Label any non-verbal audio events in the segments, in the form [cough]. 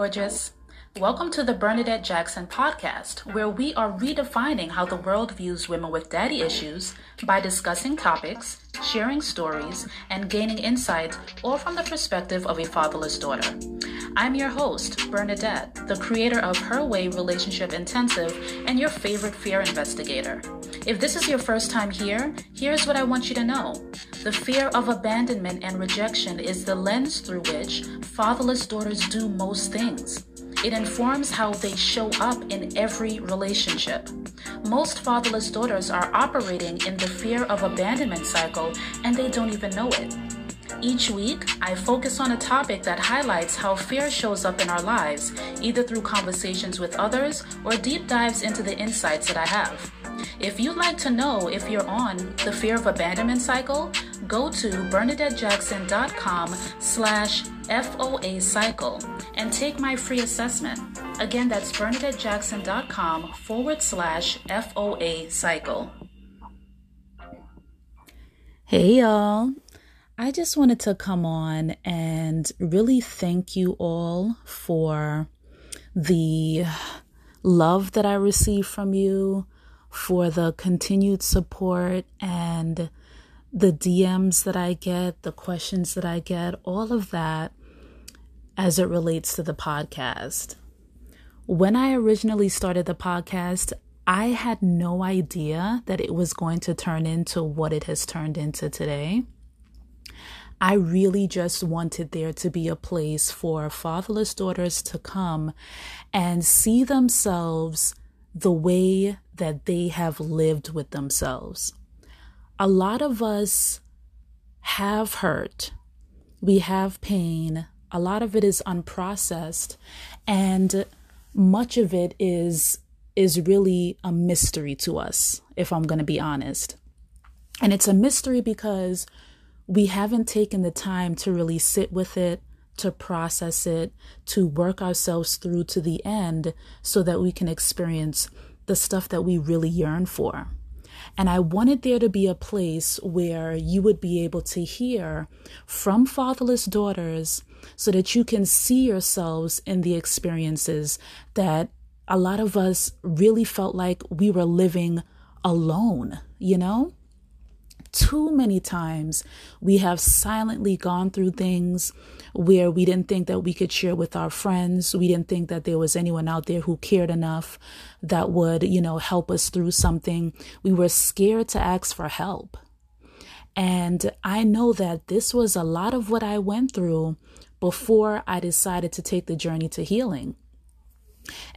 Gorgeous. Welcome to the Bernadette Jackson podcast, where we are redefining how the world views women with daddy issues by discussing topics, sharing stories, and gaining insight, all from the perspective of a fatherless daughter. I'm your host, Bernadette, the creator of Her Way Relationship Intensive and your favorite fear investigator. If this is your first time here, here's what I want you to know. The fear of abandonment and rejection is the lens through which fatherless daughters do most things. It informs how they show up in every relationship. Most fatherless daughters are operating in the fear of abandonment cycle and they don't even know it. Each week, I focus on a topic that highlights how fear shows up in our lives, either through conversations with others or deep dives into the insights that I have. If you'd like to know if you're on the fear of abandonment cycle, go to bernadettejackson.com slash FOA cycle and take my free assessment. Again, that's bernadettejackson.com forward slash FOA cycle. Hey, y'all. I just wanted to come on and really thank you all for the love that I receive from you, for the continued support and the DMs that I get, the questions that I get, all of that as it relates to the podcast. When I originally started the podcast, I had no idea that it was going to turn into what it has turned into today. I really just wanted there to be a place for fatherless daughters to come and see themselves the way that they have lived with themselves. A lot of us have hurt, we have pain, a lot of it is unprocessed, and much of it is is really a mystery to us if i'm going to be honest and it's a mystery because we haven't taken the time to really sit with it, to process it, to work ourselves through to the end so that we can experience the stuff that we really yearn for. And I wanted there to be a place where you would be able to hear from fatherless daughters so that you can see yourselves in the experiences that a lot of us really felt like we were living alone, you know? too many times we have silently gone through things where we didn't think that we could share with our friends. We didn't think that there was anyone out there who cared enough that would, you know, help us through something. We were scared to ask for help. And I know that this was a lot of what I went through before I decided to take the journey to healing.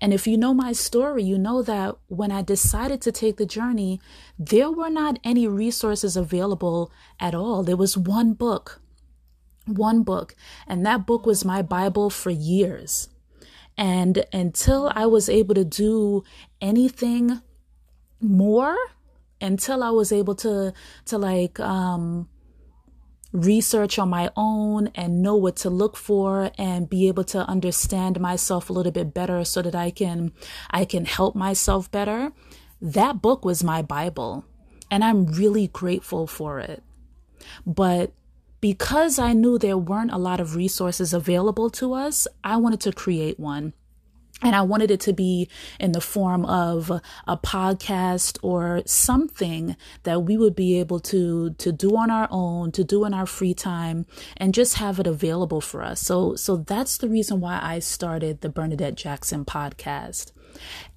And if you know my story, you know that when I decided to take the journey, there were not any resources available at all. There was one book, one book, and that book was my Bible for years. And until I was able to do anything more, until I was able to, to like, um, research on my own and know what to look for and be able to understand myself a little bit better so that I can I can help myself better. That book was my Bible and I'm really grateful for it. But because I knew there weren't a lot of resources available to us, I wanted to create one. And I wanted it to be in the form of a podcast or something that we would be able to, to do on our own, to do in our free time and just have it available for us. So, so that's the reason why I started the Bernadette Jackson podcast.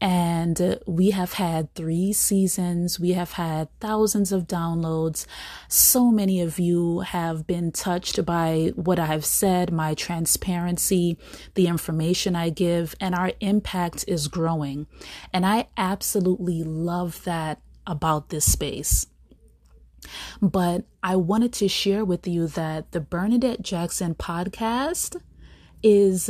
And uh, we have had three seasons. We have had thousands of downloads. So many of you have been touched by what I have said, my transparency, the information I give, and our impact is growing. And I absolutely love that about this space. But I wanted to share with you that the Bernadette Jackson podcast is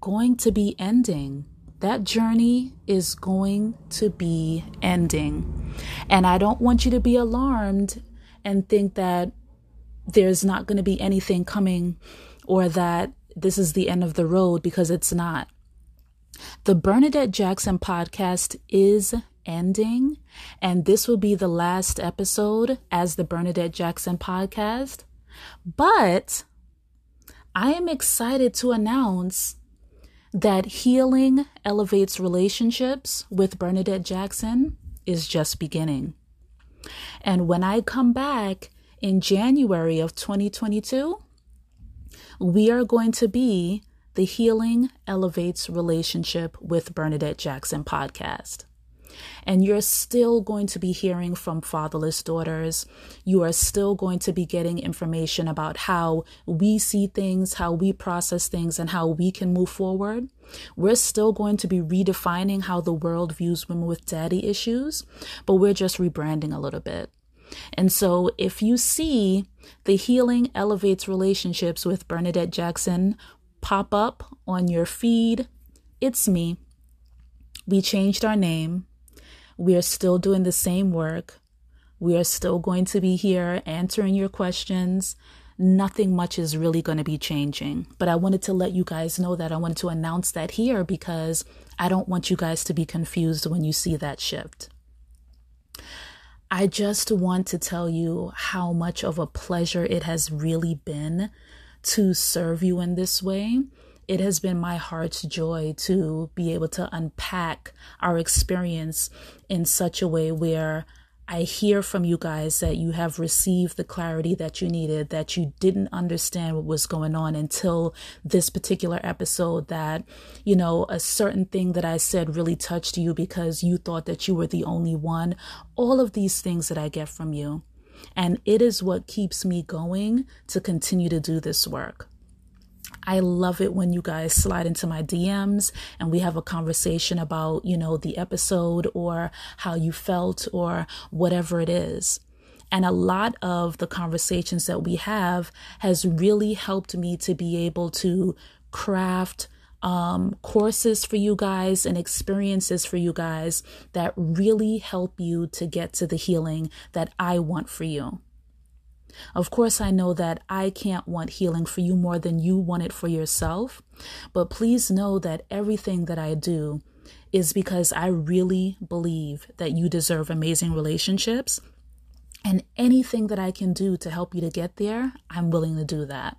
going to be ending that journey is going to be ending. And I don't want you to be alarmed and think that there's not going to be anything coming or that this is the end of the road because it's not. The Bernadette Jackson podcast is ending, and this will be the last episode as the Bernadette Jackson podcast. But I am excited to announce that healing elevates relationships with Bernadette Jackson is just beginning. And when I come back in January of 2022, we are going to be the Healing Elevates Relationship with Bernadette Jackson podcast. And you're still going to be hearing from fatherless daughters. You are still going to be getting information about how we see things, how we process things, and how we can move forward. We're still going to be redefining how the world views women with daddy issues, but we're just rebranding a little bit. And so, if you see the Healing Elevates Relationships with Bernadette Jackson pop up on your feed, it's me. We changed our name. We are still doing the same work. We are still going to be here answering your questions. Nothing much is really going to be changing. But I wanted to let you guys know that. I wanted to announce that here because I don't want you guys to be confused when you see that shift. I just want to tell you how much of a pleasure it has really been to serve you in this way it has been my heart's joy to be able to unpack our experience in such a way where I hear from you guys that you have received the clarity that you needed, that you didn't understand what was going on until this particular episode, that, you know, a certain thing that I said really touched you because you thought that you were the only one. All of these things that I get from you. And it is what keeps me going to continue to do this work. I love it when you guys slide into my DMs and we have a conversation about, you know, the episode or how you felt or whatever it is. And a lot of the conversations that we have has really helped me to be able to craft um, courses for you guys and experiences for you guys that really help you to get to the healing that I want for you. Of course, I know that I can't want healing for you more than you want it for yourself, but please know that everything that I do is because I really believe that you deserve amazing relationships. And anything that I can do to help you to get there, I'm willing to do that.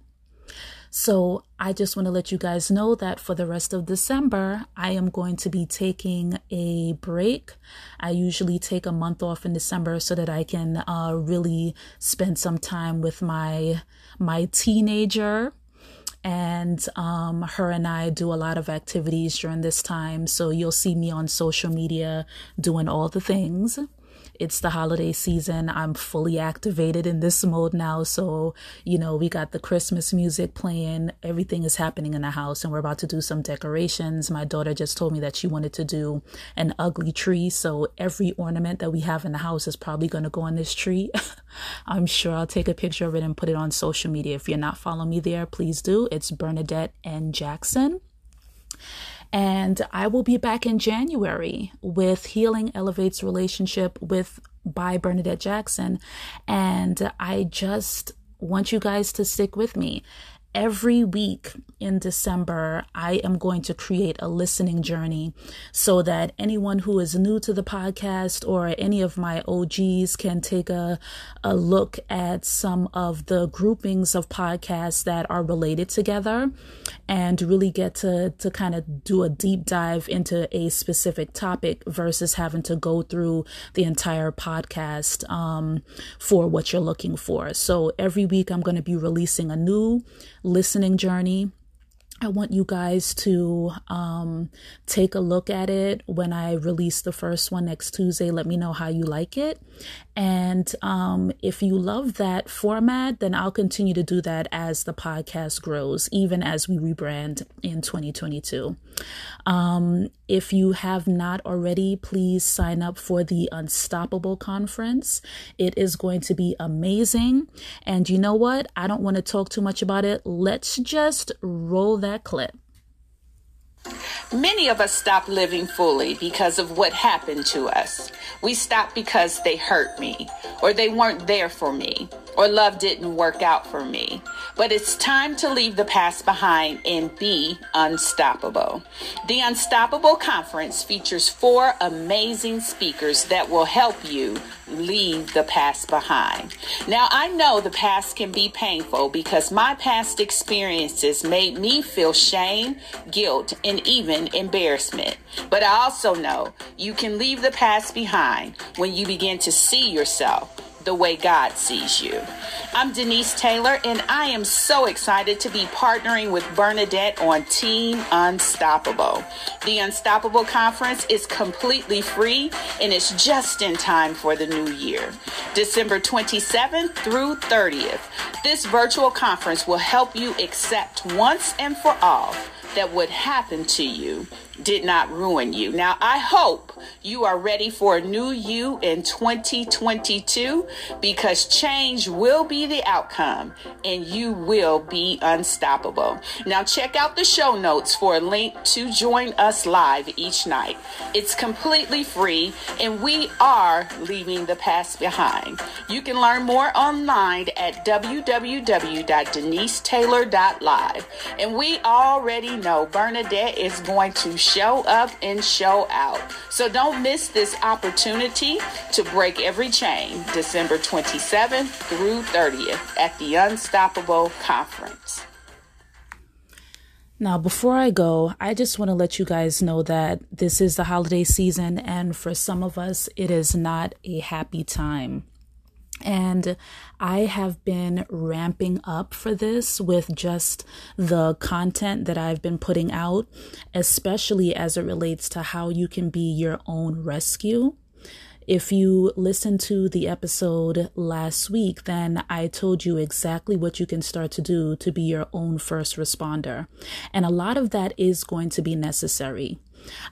So I just want to let you guys know that for the rest of December, I am going to be taking a break. I usually take a month off in December so that I can uh, really spend some time with my my teenager and um, her and I do a lot of activities during this time. So you'll see me on social media doing all the things. It's the holiday season. I'm fully activated in this mode now. So, you know, we got the Christmas music playing. Everything is happening in the house and we're about to do some decorations. My daughter just told me that she wanted to do an ugly tree. So every ornament that we have in the house is probably going to go on this tree. [laughs] I'm sure I'll take a picture of it and put it on social media. If you're not following me there, please do. It's Bernadette N. Jackson. And I will be back in January with Healing Elevates Relationship with by Bernadette Jackson. And I just want you guys to stick with me every week in December, I am going to create a listening journey so that anyone who is new to the podcast or any of my OGs can take a, a look at some of the groupings of podcasts that are related together and really get to, to kind of do a deep dive into a specific topic versus having to go through the entire podcast um, for what you're looking for. So every week, I'm going to be releasing a new listening journey. I want you guys to um, take a look at it when I release the first one next Tuesday. Let me know how you like it. And um, if you love that format, then I'll continue to do that as the podcast grows, even as we rebrand in 2022. Um, if you have not already, please sign up for the Unstoppable Conference. It is going to be amazing. And you know what? I don't want to talk too much about it. Let's just roll that clip. Many of us stop living fully because of what happened to us. We stop because they hurt me or they weren't there for me or love didn't work out for me. But it's time to leave the past behind and be unstoppable. The Unstoppable Conference features four amazing speakers that will help you leave the past behind. Now, I know the past can be painful because my past experiences made me feel shame, guilt, and even embarrassment. But I also know you can leave the past behind when you begin to see yourself the way God sees you. I'm Denise Taylor, and I am so excited to be partnering with Bernadette on Team Unstoppable. The Unstoppable Conference is completely free and it's just in time for the new year. December 27th through 30th, this virtual conference will help you accept once and for all that would happen to you did not ruin you. Now, I hope you are ready for a new you in 2022 because change will be the outcome and you will be unstoppable. Now, check out the show notes for a link to join us live each night. It's completely free and we are leaving the past behind. You can learn more online at www.denisetaylor.live. And we already know Bernadette is going to show up and show out. So don't miss this opportunity to break every chain December 27th through 30th at the Unstoppable Conference. Now, before I go, I just want to let you guys know that this is the holiday season, and for some of us, it is not a happy time. And I have been ramping up for this with just the content that I've been putting out, especially as it relates to how you can be your own rescue. If you listened to the episode last week, then I told you exactly what you can start to do to be your own first responder. And a lot of that is going to be necessary.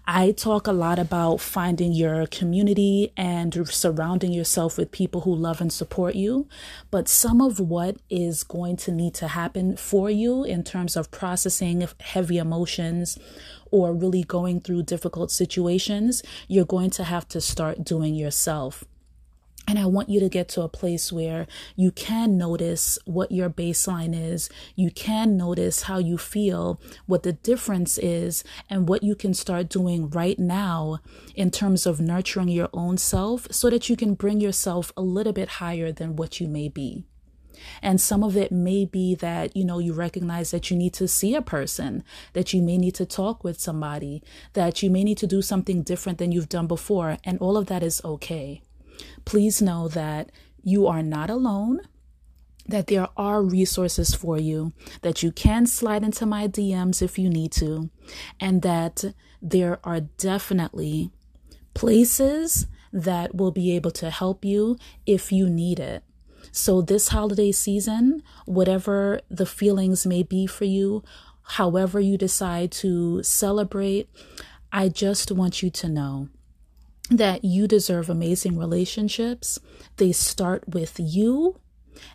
I talk a lot about finding your community and surrounding yourself with people who love and support you. But some of what is going to need to happen for you in terms of processing heavy emotions or really going through difficult situations, you're going to have to start doing yourself. And I want you to get to a place where you can notice what your baseline is. You can notice how you feel, what the difference is, and what you can start doing right now in terms of nurturing your own self so that you can bring yourself a little bit higher than what you may be. And some of it may be that, you know, you recognize that you need to see a person, that you may need to talk with somebody, that you may need to do something different than you've done before. And all of that is okay please know that you are not alone that there are resources for you, that you can slide into my DMs if you need to, and that there are definitely places that will be able to help you if you need it. So, this holiday season, whatever the feelings may be for you, however you decide to celebrate, I just want you to know that you deserve amazing relationships. They start with you.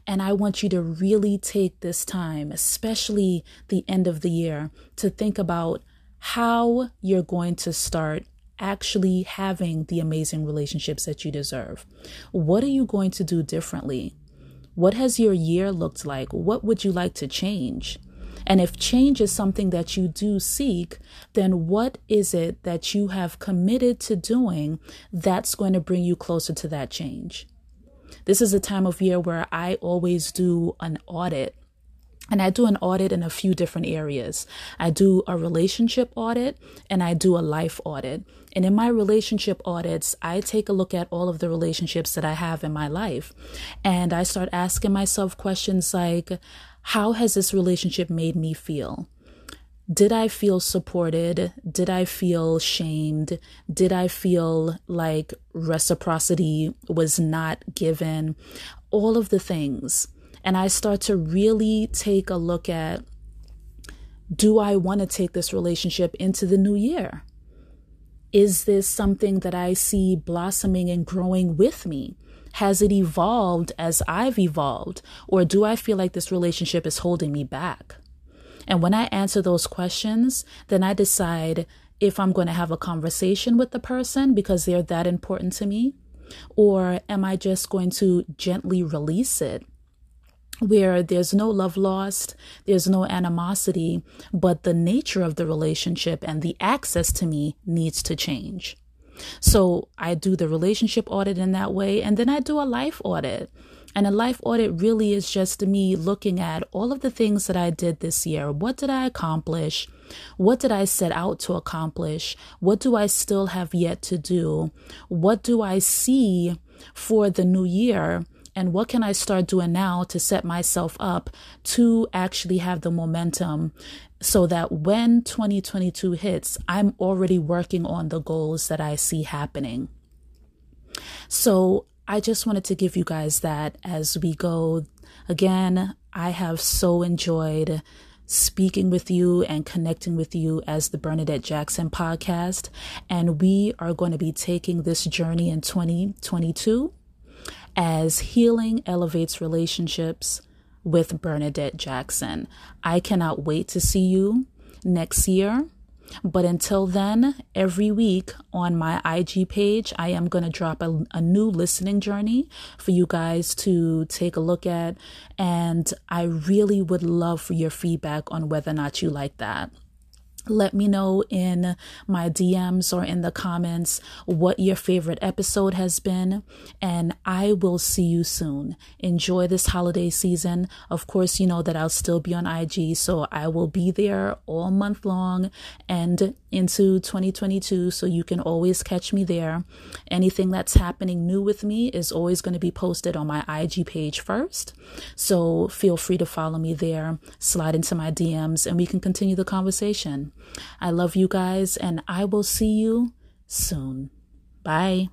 And I want you to really take this time, especially the end of the year, to think about how you're going to start actually having the amazing relationships that you deserve. What are you going to do differently? What has your year looked like? What would you like to change? And if change is something that you do seek, then what is it that you have committed to doing that's going to bring you closer to that change? This is a time of year where I always do an audit. And I do an audit in a few different areas. I do a relationship audit and I do a life audit. And in my relationship audits, I take a look at all of the relationships that I have in my life. And I start asking myself questions like, how has this relationship made me feel? Did I feel supported? Did I feel shamed? Did I feel like reciprocity was not given? All of the things. And I start to really take a look at do I want to take this relationship into the new year? Is this something that I see blossoming and growing with me? Has it evolved as I've evolved? Or do I feel like this relationship is holding me back? And when I answer those questions, then I decide if I'm going to have a conversation with the person because they're that important to me, or am I just going to gently release it where there's no love lost, there's no animosity, but the nature of the relationship and the access to me needs to change. So I do the relationship audit in that way, and then I do a life audit. And a life audit really is just me looking at all of the things that I did this year. What did I accomplish? What did I set out to accomplish? What do I still have yet to do? What do I see for the new year? And what can I start doing now to set myself up to actually have the momentum so that when 2022 hits, I'm already working on the goals that I see happening. So I just wanted to give you guys that as we go. Again, I have so enjoyed speaking with you and connecting with you as the Bernadette Jackson podcast. And we are going to be taking this journey in 2022 as healing elevates relationships with Bernadette Jackson. I cannot wait to see you next year. But until then, every week on my IG page, I am going to drop a, a, new listening journey for you guys to take a look at. And I really would love for your feedback on whether or not you like that let me know in my DMs or in the comments what your favorite episode has been, and I will see you soon. Enjoy this holiday season. Of course, you know that I'll still be on IG, so I will be there all month long and into 2022, so you can always catch me there. Anything that's happening new with me is always going to be posted on my IG page first, so feel free to follow me there, slide into my DMs, and we can continue the conversation. I love you guys, and I will see you soon. Bye.